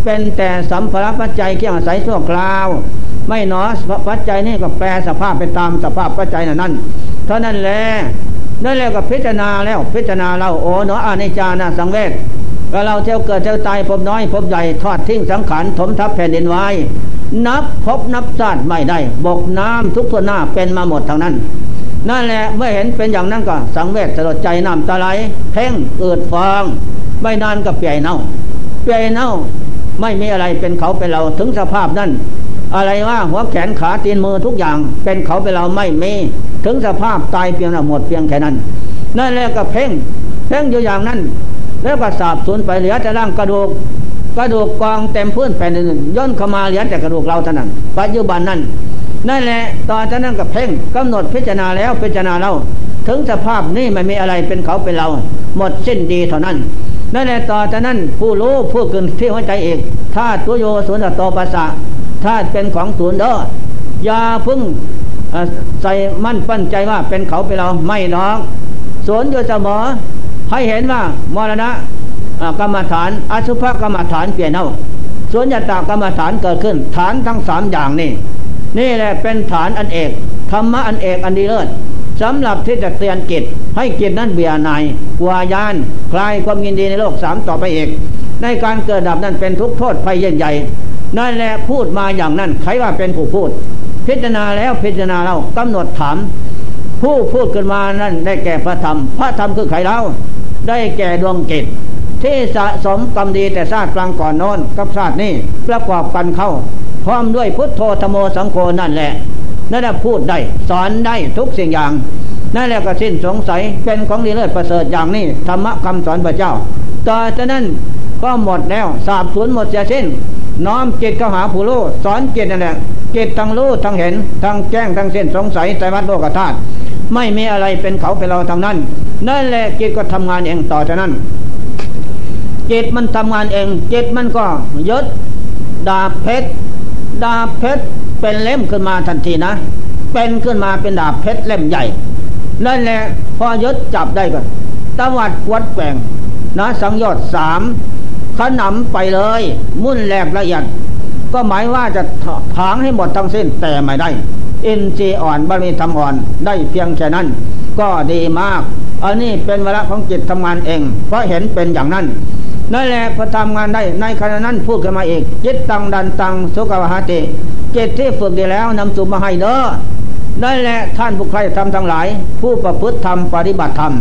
เป็นแต่สัมภาระปัจจัยเกี่ยงอาศัยชั่วคราว ไม่หนอปัจจัยนี่ก็แปลสภาพไปตามสภาพปัจจัยนั้นเท่านั้นแหละนั่นแหละก็พิจารณาแล้วพิจารณาเราโอ้เนาะอานิจานาสังเวชก็เราเที่ยวเกิดเที่ยวตายพบน้อยพบใหญ่ทอดทิ้งสังขารถมทับแผ่นดินไว้ นับพบนับชาติไม่ได้ บกน้ำทุกทั่วหน้าเป็นมาหมดทั้งนั้น นั่นแหละเมื่อเห็นเป็นอย่างนั้นก็ สังเวชสลดใจน้ำตาไหลเพ่งเกิดฟองไม่นานก็เปียเน่า เปียเน่าไม่มีอะไรเป็นเขาเป็นเราถึงสภาพนั้นอะไรว่าหัวแขนขาตีนมือทุกอย่าง เป็นเขาเป็นเราไม่มีถึงสภาพตายเพียงหมดเพียงแค่นั้น นั่นแหละก็เพ่ง เพ่งอยู่อย่างนั้น แล้วก็สาบสูญไปเหลือแต่ร่างกระดูกกระดูกกองเต็มพื้นแผ่นดินย่นเข้ามาเหลือแต่กระดูกเราเท่านั้นปัจจุบันนั้น นั่นแหละตอนนั้นกับเพ่งกำหนดพิจารณาแล้วพิจารณาเราถึงสภาพนี้ไม่มีอะไรเป็นเขาเป็นเรา หมดสิ้นดีเท่านั้นนั่นแหละต่อจากนั้นผู้รู้ผู้เกินที่หัวใจเอกธาตุโยสุนทรตปัสสะธาตุเป็นของศูนย์เด้อย่าพึ่งใส่มั่นปั้นใจว่าเป็นเขาเป็นเราไม่น้องสวนอยู่เสมอให้เห็นว่ามรณะกรรมฐานอสุภกรรมฐานเปลี่ยนเอาสวนยตากรรมฐานเกิดขึ้น ฐานทั้งสามอย่างนี่ นี่แหละเป็นฐานอันเอกธรรมะอันเอกอันดีเลิศสำหรับที่จะเตือนกิจให้กิจนั้นเบียนายกวายาน คลายความยินดีในโลกสามต่อไปเอกในการเกิดดับนั้นเป็นทุกโทษภัยใหญ่ นั่นแหละพูดมาอย่างนั้นใครว่าเป็นผู้พูด พิจารณาแล้วพิจารณาเรากำหนดถาม ผู้พูดขึ้นมานั่นได้แก่พระธรรม พระธรรมคือใครเล่าได้แก่ดวงจิตที่สะสมกรรมดีแต่ชาติกลางก่อนโน้นกับชาตินี้ประกอบกันเข้า พร้อมด้วยพุทโธธโมสังโฆนั่นแหละนั่นแหละพูดได้ สอนได้ทุกสิ่งอย่าง นั่นแหละก็สิ้นสงสัยเป็นของดีเลิศประเสริฐอย่างนี้ธรรมะคำสอนพระเจ้าต่อจากนั้นก็หมดแล้วสาบสูญหมดเสียสิ้นน้อมจิตเข้าหาผู้รู้สอนจิตนั่นแหละจิตทั้งรู้ทั้งเห็นทั้งแจ้งทั้งสิ้นสงสัยใจวัดโลกธาตุไม่มีอะไรเป็นเขาเป็นเราทั้งนั้น นั่นแหละจิตก็ทำงานเองต่อจากนั้นจิตมันทำงานเองจิตมันก็ยึดดาบเพชร ดาบเพชรเป็นเล่มขึ้นมาทันทีนะ เป็นขึ้นมาเป็นดาบเพชรเล่มใหญ่ นั่นแหละพอยึดจับได้ก็ตวัดวัดแปงนะสังยอดสามขนำไปเลย มุ่นแหลกละเอียด ก็หมายว่าจะถางให้หมดทั้งสิ้นแต่ไม่ได้เอินทรีอ่อนบารมีธรรมอ่อนได้เพียงแค่นั้น ก็ดีมาก อันนี้เป็นเวลาของจิตทำงานเอง เพราะเห็นเป็นอย่างนั้น นั่นแหละพอทำงานได้ในขณะนั้นพูดกันมาอีกจิตตังดันตังสุกวหาติจิตที่ฝึกดีแล้วนำสุมาให้เด้อนั่นแหละท่านผู้ใครทำทั้งหลาย ผู้ประพฤติธรรมปฏิบัติธรรม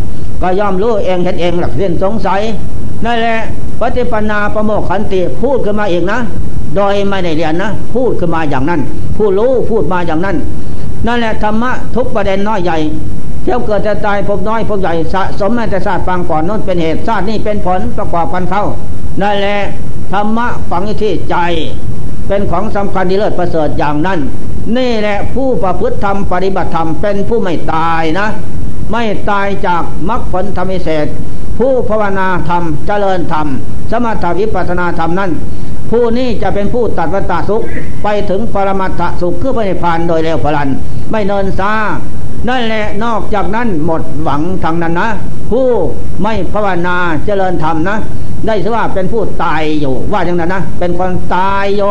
ก็ย่อมรู้เองเห็นเองหลักเส้นสงสัยนั่นแหละปฏิปนาประโมกขันติพูดขึ้นมาเองนะ โดยไม่ได้เรียนนะ พูดขึ้นมาอย่างนั้น ผู้รู้พูดมาอย่างนั้น นั่นแหละธรรมะทุกประเด็นน้อยใหญ่ เที่ยวเกิดจะตายพบน้อยพบใหญ่สะสมแม้แต่ศาสตร์ฟังก่อนน้นเป็นเหตุศาสตร์นี่เป็นผลประกอบกันเข้านั่นแหละธรรมะฝังที่ใจ เป็นของสำคัญที่เลิศประเสริฐอย่างนั้น นี่แหละผู้ประพฤติธรรมปฏิบัติธรรมเป็นผู้ไม่ตายนะ ไม่ตายจากมรรคผลธรรมิเศษผู้ภาวนาธรรมเจริญธรรม สมถวิปัสนาธรรมนั้นผู้นี้จะเป็นผู้ตัดวัฏฏสุขไปถึงปรมัตถสุขคือพระนิพพานโดยเร็วพลัน ไม่เนินซา นั่นแหละนอกจากนั้นหมดหวังทางนั้นนะ ผู้ไม่ภาวนาเจริญธรรมนะ ได้สว่าเป็นผู้ตายอยู่ว่าอย่างนั้นนะ เป็นคนตายโย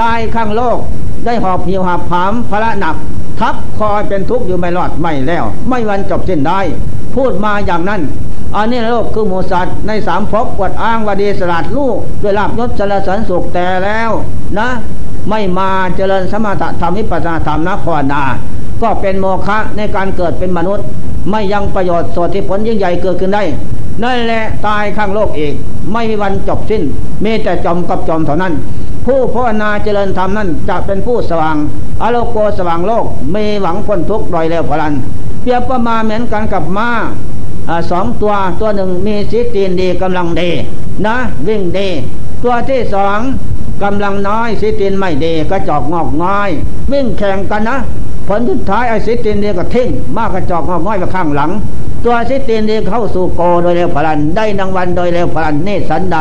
ตายข้างโลก ได้หอบหิวหอบผามพระหนัก ทับคอยเป็นทุกข์อยู่ไม่รอดไม่แล้ว ไม่วันจบสิ้นได้ พูดมาอย่างนั้นอันนี้โลกคือหมูสัตว์ในสามภพกวดอ้างวดีสลัดลูกด้วยลาบยศสารสันสุขแต่แล้วนะ ไม่มาเจริญสมถะธรรมวิปัสสนาธรรมนะภาวนา ก็เป็นโมฆะในการเกิดเป็นมนุษย์ ไม่ยังประโยชน์สดที่ผลยิ่งใหญ่เกิดขึ้นได้ นั่นแหละตายข้างโลกอีก ไม่มีวันจบสิ้นมีแต่จอมกับจอมเท่านั้น ผู้ภาวนาเจริญธรรมนั้นจะเป็นผู้สว่างอโลโกสว่างโลกมีหวังพ้นทุกข์โดยเร็วพลัน เปรียบประมาเหมือนกันกับม้าสองตัวตัวหนึ่งมีสิตีนดีกำลังดีนะวิ่งดีตัวที่สองกำลังน้อยสิตีนไม่ดีกระจอกงอกน้อย วิ่งแข่งกันนะ ผลสุดท้ายไอ้สิตินเดียก็ทิ้งมากกระจอกงอกง่อยไปข้างหลัง ตัวสิตินเดียเข้าสู่โกโดยเร็วพลันได้นางวันโดยเร็วพลันเนสันใด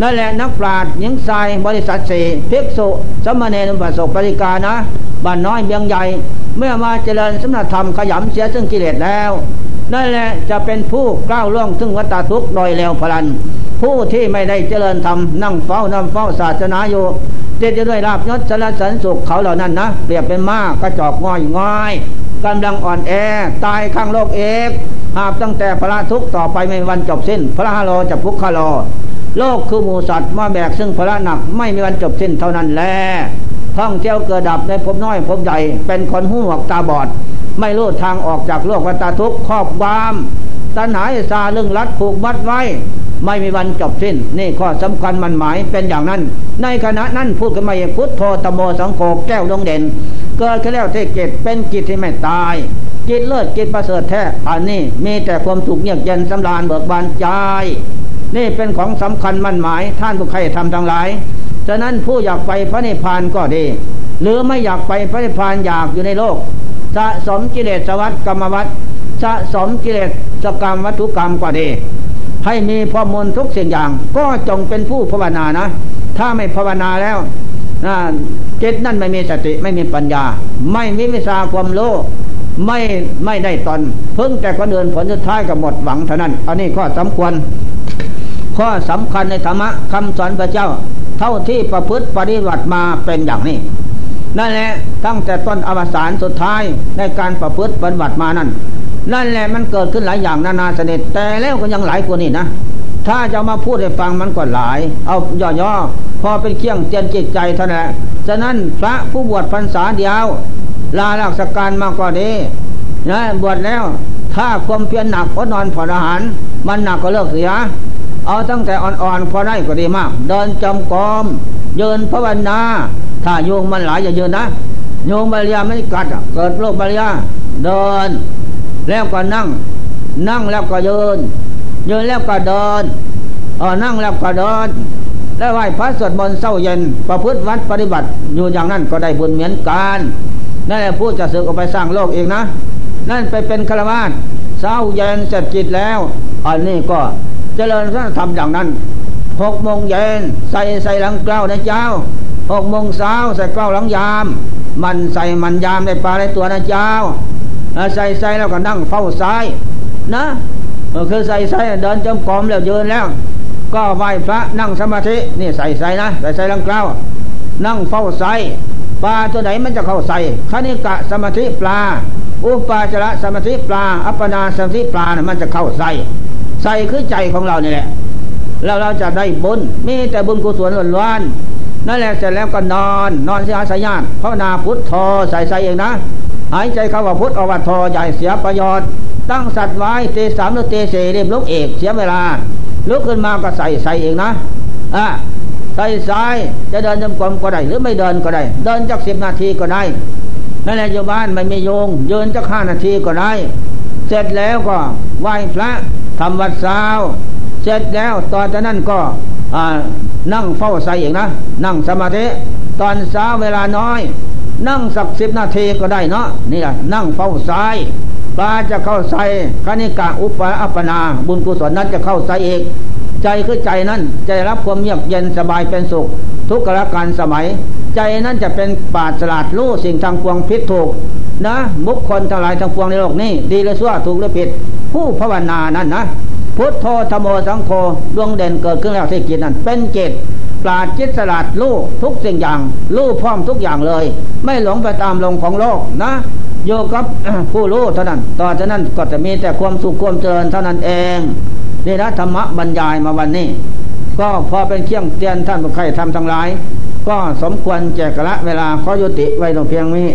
นั่นแหละนักปราชญ์หญิงชายบริษัทสี่ภิกษุสมณเณรปัสสปริกานะบ้านน้อยเบียงใหญ่ เมื่อมาเจริญสมณธรรมขยำเสียซึ่งกิเลสแล้ว นั่นแหละจะเป็นผู้ก้าวล่วงซึ่งวัฏทุกข์โดยเร็วพลัน ผู้ที่ไม่ได้เจริญธรรมนั่งเฝ้านำเฝ้าศาสนาอยู่ เจตด้วยราบยศสารสันสุขเขาเหล่านั้นนะเปรียบเป็นมากกระจอกง่อยง่อยกำลังอ่อนแอ ตายข้างโลกเอกหาบตั้งแต่พระทุกต่อไปไม่วันจบสิ้น พระฮาโลจะพุกคาโลโลกคือหมูสัตว์มาแบกซึ่งพระหนักไม่มีวันจบสิ้นเท่านั้นแลท่องเที่ยวเกิดดับในภพน้อยภพใหญ่ เป็นคนหูหวกตาบอด ไม่รู้ทางออกจากโลกวัฏทุกข์ครอบความตัณหาซาลึงรัดผูกมัดไว้ ไม่มีวันจบสิ้น นี่ข้อสำคัญมันหมายเป็นอย่างนั้น ในขณะนั้นพูดกันมาพุทโธตโมสังโฆแก้วดงเด่น เกิดขึ้นแล้วเทเกตเป็นกิจที่ไม่ตายกิจเลิศกิจประเสริฐแท้อันนี้มีแต่ความสุขเงียบเย็นสำราญเบิกบานใจ นี่เป็นของสำคัญมันหมายท่านผู้ใครทำทั้งหลายฉะนั้นผู้อยากไปพระนิพพานก็ดี หรือไม่อยากไปพระนิพพานอยากอยู่ในโลก สะสมกิเลสวัฏกรรมวัฏสะสมกิเลสกรรมวัตถุกรรมก็ดี ให้มีพอมลทุกสิ่งอย่าง ก็จงเป็นผู้ภาวนานะ ถ้าไม่ภาวนาแล้วจิตนั่นไม่มีสติไม่มีปัญญา ไม่มีวิชาความรู้ไม่ไม่ได้ตนเพิ่งแต่ก็เดินผลสุดท้ายก็หมดหวังเท่านั้น อันนี้ข้อสำคัญข้อสำคัญในธรรมะคำสอนพระเจ้า เท่าที่ประพฤติปฏิบัติมาเป็นอย่างนี้ นั่นแหละตั้งแต่ต้นอวสานสุดท้ายในการประพฤติปฏิบัติมานั้น นั่นแหละมันเกิดขึ้นหลายอย่างนานาสนิทแต่แล้วก็ยังหลายกว่านี้นะ ถ้าจะมาพูดให้ฟังมันก็หลาย เอาย่อๆพอเป็นเครื่องเจนจิตใจเท่านั้นฉะนั้นพระผู้บวชพรรษาเดียว ลาลักษการมากกว่านี้นะบวชแล้วถ้าความเพียรหนักอดนอนผ่อนอาหาร มันหนักก็เลิกเสียเอาตั้งแต่อ่อนๆพอได้ก็ดีมาก เดินจำกรมเยินภาวนา ถ้าโยงมันหลายอย่าเยินนะโยงบาลียไม่กัดเกิดโรคบาลียเดิน แล้วก็นั่ง นั่งแล้วก็ยืนยืนแล้วก็เดินเออนั่งแล้วก็เดินแล้วไหว้พระสวดมนต์เศร้าเย็นประพฤติวัดปฏิบัติ อยู่อย่างนั้นก็ได้บุญเหมือนกันนั่นแหละผู้จะสึกออกไปสร้างโลกเองนะ นั่นไปเป็นฆราวาสเศร้าเย็นเสร็จจิตแล้ว อันนี้ก็เจริญธรรมอย่างนั้นหกโมงเย็นใส่ใส่หลังเกล้าในเจ้าหกโมงเช้าใส่เกล้าหลังยาม มันใส่มันยามในปลาในตัวนะเจ้า ใส่ใส่แล้วก็นั่งเฝ้าซ้ายนะคือใส่ใส่เดินจมกรมแล้วยืนแล้ว ก็ไหว้พระนั่งสมาธินี่ใส่ใส่นะใส่ใส่ลังกล้าวนั่งเฝ้าใส่ปลาตัวไหนมันจะเข้าใส่คณิกะสมาธิปลา อุปาจระสมาธิปลา อัปปนาสมาธิปลานะมันจะเข้าใส่ใส่คือใจของเรานี่แหละแล้วเราจะได้บุญมีแต่บุญกุศลล้วนนั่นแหละเสร็จแล้วก็นอน นอนเสียสายญาติภาวนาพุทโธใส่ใส่เองนะ หายใจเข้าว่าพุทธอวัตโทใหญ่เสียประโยชน์ ตั้งสัตว์ไว้เตสามหรือเตเสเรียบลุกเอกเสียเวลา ลุกขึ้นมาก็ใส่ใส่เองนะอะใส่ซ้ายจะเดินจำกรมก็ได้หรือไม่เดินก็ได้ เดินจักสิบนาทีก็ได้นั่นแหละอยู่บ้านไม่มีโยงเดินจักห้านาทีก็ได้ เสร็จแล้วก็ไหว้พระทำวัดเช้าเสร็จแล้วตอนนั้นก็นั่งเฝ้าใส่เองนะ นั่งสมาธิตอนเช้าเวลาน้อย นั่งสักสิบนาทีก็ได้เนาะนี่แหละนั่งเฝ้าซ้ายปลาจะเข้าใส่คณิกะอุปอัปนา บุญกุศลนั้นจะเข้าใส่เองใจคือใจนั้นจะรับความเงียบเย็นสบายเป็นสุข ทุกขละการสมัย ใจนั้นจะเป็นปาดสลัดรู้สิ่งทางควงพิษถูกนะบุคคลทั้งหลายทั้งปวงในโลกนี้ ดีหรือชั่วถูกหรือผิด ผู้ภาวนานั้นนะพุทโธธโมสังโฆดวงเด่นเกิดขึ้นแล้วที่จิตนั้นเป็นจิต ปราดจิตสลัดรู้ทุกสิ่งอย่างรู้พร้อมทุกอย่างเลย ไม่หลงไปตามลงของโลกนะโยกับผู้รู้เท่านั้น ต่อจากนั้นก็จะมีแต่ความสุขความเจริญเท่านั้นเองนี่นะธรรมะบรรยายมาวันนี้ ก็พอเป็นเครื่องเตือนท่านผู้ใครทำทั้งหลาย ก็สมควรแจกละเวลาขอยุติไว้ตรงเพียงนี้